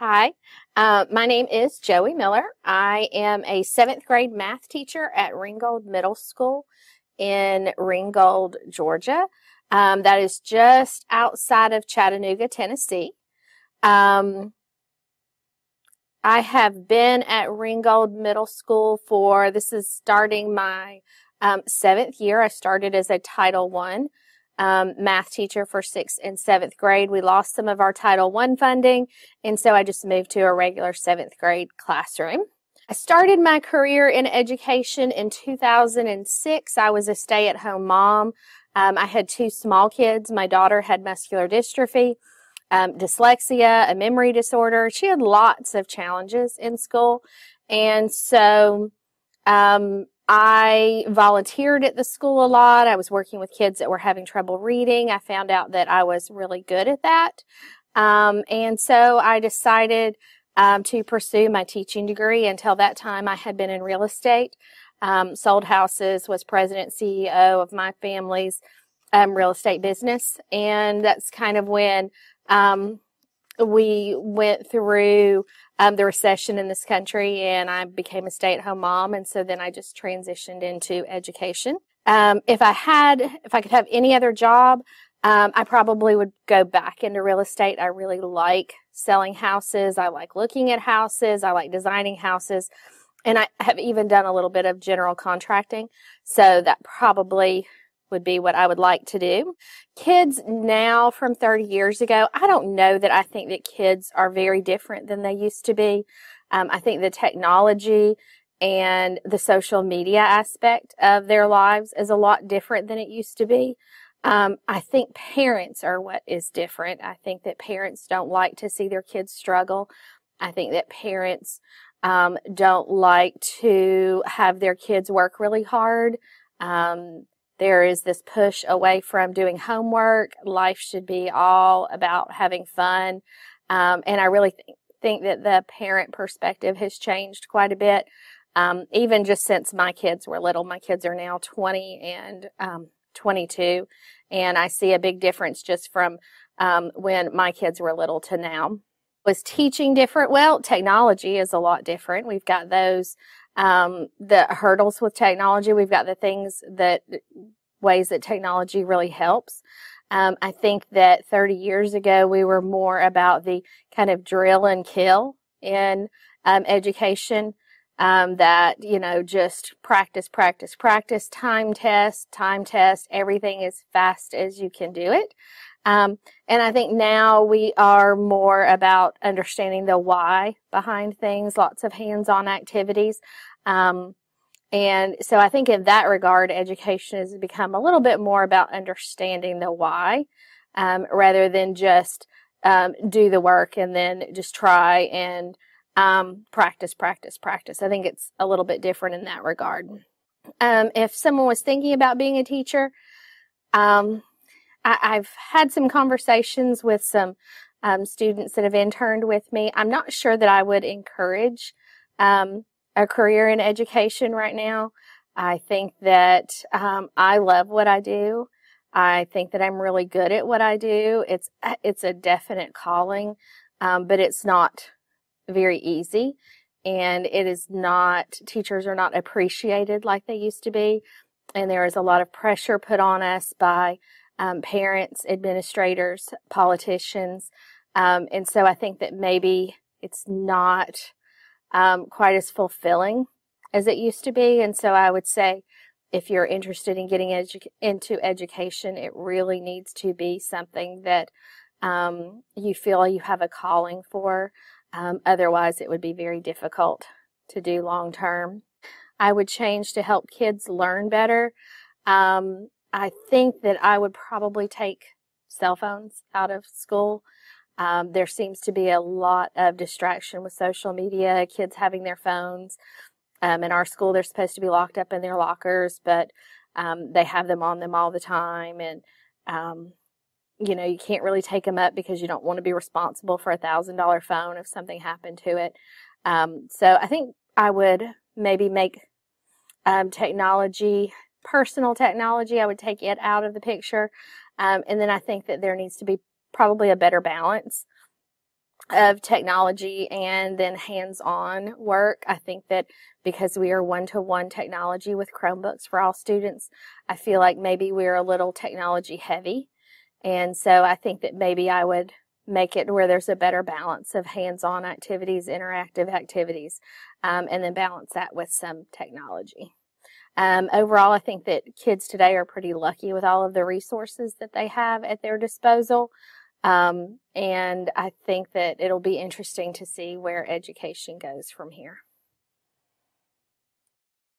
Hi, uh, my name is Joey Miller. I am a seventh grade math teacher at Ringgold Middle School in Ringgold, Georgia. Um, that is just outside of Chattanooga, Tennessee. Um, I have been at Ringgold Middle School for this is starting my um, seventh year. I started as a Title One um, math teacher for sixth and seventh grade. We lost some of our Title One funding, and so I just moved to a regular seventh grade classroom. I started my career in education in 2006. I was a stay at home mom. Um, I had two small kids. My daughter had muscular dystrophy, um, dyslexia, a memory disorder. She had lots of challenges in school. And so um, I volunteered at the school a lot. I was working with kids that were having trouble reading. I found out that I was really good at that. Um, and so I decided um, to pursue my teaching degree. Until that time, I had been in real estate, um, sold houses, was president CEO of my family's um, real estate business. And that's kind of when um, we went through um, the recession in this country and I became a stay at home mom. And so then I just transitioned into education. Um, if I had, if I could have any other job, um, I probably would go back into real estate. I really like selling houses. I like looking at houses. I like designing houses. And I have even done a little bit of general contracting. So that probably would be what I would like to do. Kids now from 30 years ago, I don't know that I think that kids are very different than they used to be. Um, I think the technology and the social media aspect of their lives is a lot different than it used to be. Um, I think parents are what is different. I think that parents don't like to see their kids struggle. I think that parents um, don't like to have their kids work really hard. Um, there is this push away from doing homework. Life should be all about having fun. Um, and I really th- think that the parent perspective has changed quite a bit. Um, even just since my kids were little, my kids are now 20 and um, 22. And I see a big difference just from um, when my kids were little to now. Was teaching different? Well, technology is a lot different. We've got those um, the hurdles with technology. We've got the things that ways that technology really helps. Um, I think that 30 years ago we were more about the kind of drill and kill in um, education. Um, that you know just practice, practice, practice, time test, time test, everything as fast as you can do it. Um, and I think now we are more about understanding the why behind things, lots of hands-on activities. Um, and so I think in that regard, education has become a little bit more about understanding the why, um, rather than just um, do the work and then just try and um, practice, practice, practice. I think it's a little bit different in that regard. Um, if someone was thinking about being a teacher, um, I, have had some conversations with some um, students that have interned with me. I'm not sure that I would encourage um, a career in education right now. I think that um, I love what I do. I think that I'm really good at what I do. It's it's a definite calling, um, but it's not very easy, and it is not. Teachers are not appreciated like they used to be, and there is a lot of pressure put on us by um, parents, administrators, politicians, um, and so I think that maybe it's not um, quite as fulfilling as it used to be. And so I would say if you're interested in getting edu- into education, it really needs to be something that um, you feel you have a calling for. Um, otherwise, it would be very difficult to do long term. I would change to help kids learn better. Um, I think that I would probably take cell phones out of school. Um, there seems to be a lot of distraction with social media, kids having their phones. Um, in our school, they're supposed to be locked up in their lockers, but um, they have them on them all the time. And, um, you know, you can't really take them up because you don't want to be responsible for a thousand dollar phone if something happened to it. Um, so I think I would maybe make um, technology, personal technology, I would take it out of the picture. and then I think that there needs to be probably a better balance of technology and then hands-on work. I think that because we are one-to-one technology with Chromebooks for all students, I feel like maybe we're a little technology heavy. And so I think that maybe I would make it where there's a better balance of hands-on activities, interactive activities, um, and then balance that with some technology. Um, overall, I think that kids today are pretty lucky with all of the resources that they have at their disposal. Um, and I think that it'll be interesting to see where education goes from here.